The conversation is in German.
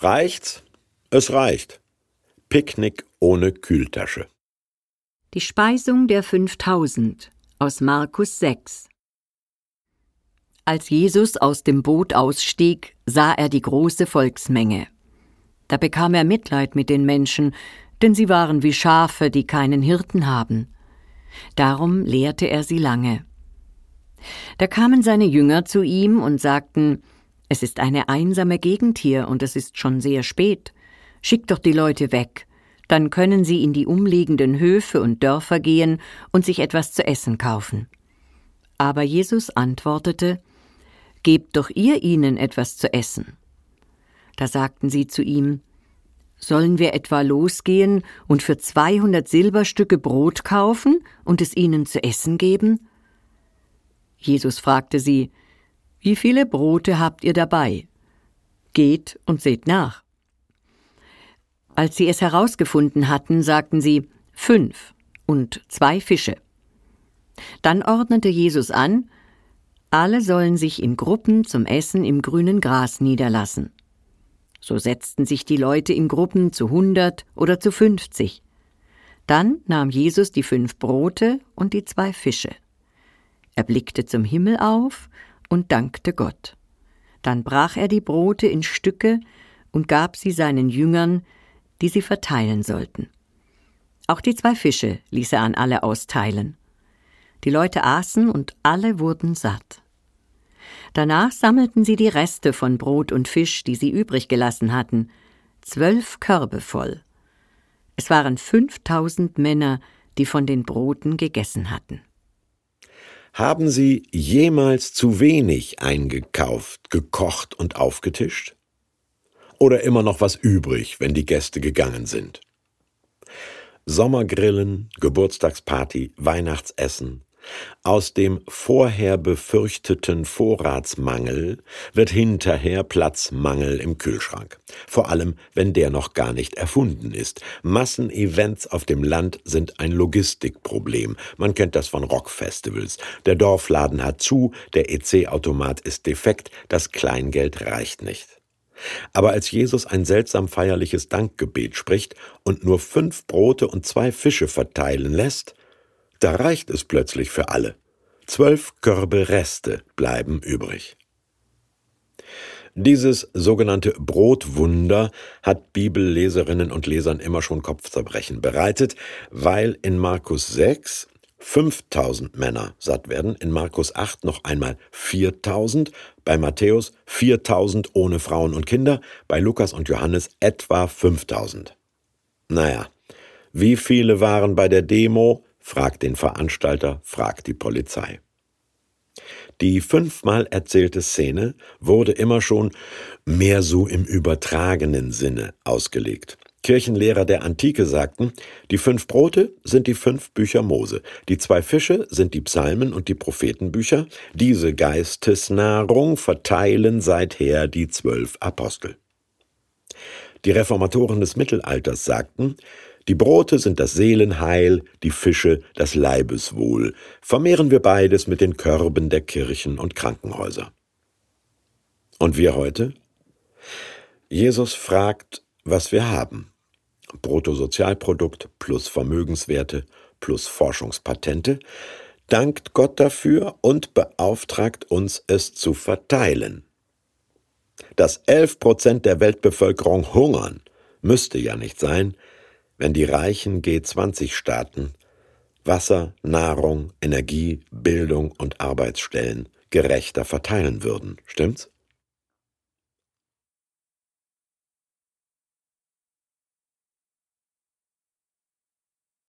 Reicht's? Es reicht. Picknick ohne Kühltasche. Die Speisung der 5000 aus Markus 6. Als Jesus aus dem Boot ausstieg, sah er die große Volksmenge. Da bekam er Mitleid mit den Menschen, denn sie waren wie Schafe, die keinen Hirten haben. Darum lehrte er sie lange. Da kamen seine Jünger zu ihm und sagten, es ist eine einsame Gegend hier und es ist schon sehr spät. Schick doch die Leute weg, dann können sie in die umliegenden Höfe und Dörfer gehen und sich etwas zu essen kaufen. Aber Jesus antwortete, Gebt doch ihr ihnen etwas zu essen. Da sagten sie zu ihm, Sollen wir etwa losgehen und für zweihundert Silberstücke Brot kaufen und es ihnen zu essen geben? Jesus fragte sie, Wie viele Brote habt ihr dabei? Geht und seht nach. Als sie es herausgefunden hatten, sagten sie fünf und zwei Fische. Dann ordnete Jesus an, alle sollen sich in Gruppen zum Essen im grünen Gras niederlassen. So setzten sich die Leute in Gruppen zu hundert oder zu fünfzig. Dann nahm Jesus die fünf Brote und die zwei Fische. Er blickte zum Himmel auf und dankte Gott. Dann brach er die Brote in Stücke und gab sie seinen Jüngern, die sie verteilen sollten. Auch die zwei Fische ließ er an alle austeilen. Die Leute aßen und alle wurden satt. Danach sammelten sie die Reste von Brot und Fisch, die sie übrig gelassen hatten, zwölf Körbe voll. Es waren fünftausend Männer, die von den Broten gegessen hatten. Haben Sie jemals zu wenig eingekauft, gekocht und aufgetischt? Oder immer noch was übrig, wenn die Gäste gegangen sind? Sommergrillen, Geburtstagsparty, Weihnachtsessen, aus dem vorher befürchteten Vorratsmangel wird hinterher Platzmangel im Kühlschrank. Vor allem, wenn der noch gar nicht erfunden ist. Massenevents auf dem Land sind ein Logistikproblem. Man kennt das von Rockfestivals. Der Dorfladen hat zu, der EC-Automat ist defekt, das Kleingeld reicht nicht. Aber als Jesus ein seltsam feierliches Dankgebet spricht und nur fünf Brote und zwei Fische verteilen lässt, da reicht es plötzlich für alle. Zwölf Körbe Reste bleiben übrig. Dieses sogenannte Brotwunder hat Bibelleserinnen und Lesern immer schon Kopfzerbrechen bereitet, weil in Markus 6 5000 Männer satt werden, in Markus 8 noch einmal 4000, bei Matthäus 4000 ohne Frauen und Kinder, bei Lukas und Johannes etwa 5000. Naja, wie viele waren bei der Demo? Fragt den Veranstalter, fragt die Polizei. Die fünfmal erzählte Szene wurde immer schon mehr so im übertragenen Sinne ausgelegt. Kirchenlehrer der Antike sagten, die fünf Brote sind die fünf Bücher Mose, die zwei Fische sind die Psalmen und die Prophetenbücher, diese Geistesnahrung verteilen seither die zwölf Apostel. Die Reformatoren des Mittelalters sagten, die Brote sind das Seelenheil, die Fische das Leibeswohl. Vermehren wir beides mit den Körben der Kirchen und Krankenhäuser. Und wir heute? Jesus fragt, was wir haben. Bruttosozialprodukt plus Vermögenswerte plus Forschungspatente, dankt Gott dafür und beauftragt uns, es zu verteilen. Dass elf Prozent der Weltbevölkerung hungern, müsste ja nicht sein, wenn die reichen G20-Staaten Wasser, Nahrung, Energie, Bildung und Arbeitsstellen gerechter verteilen würden. Stimmt's?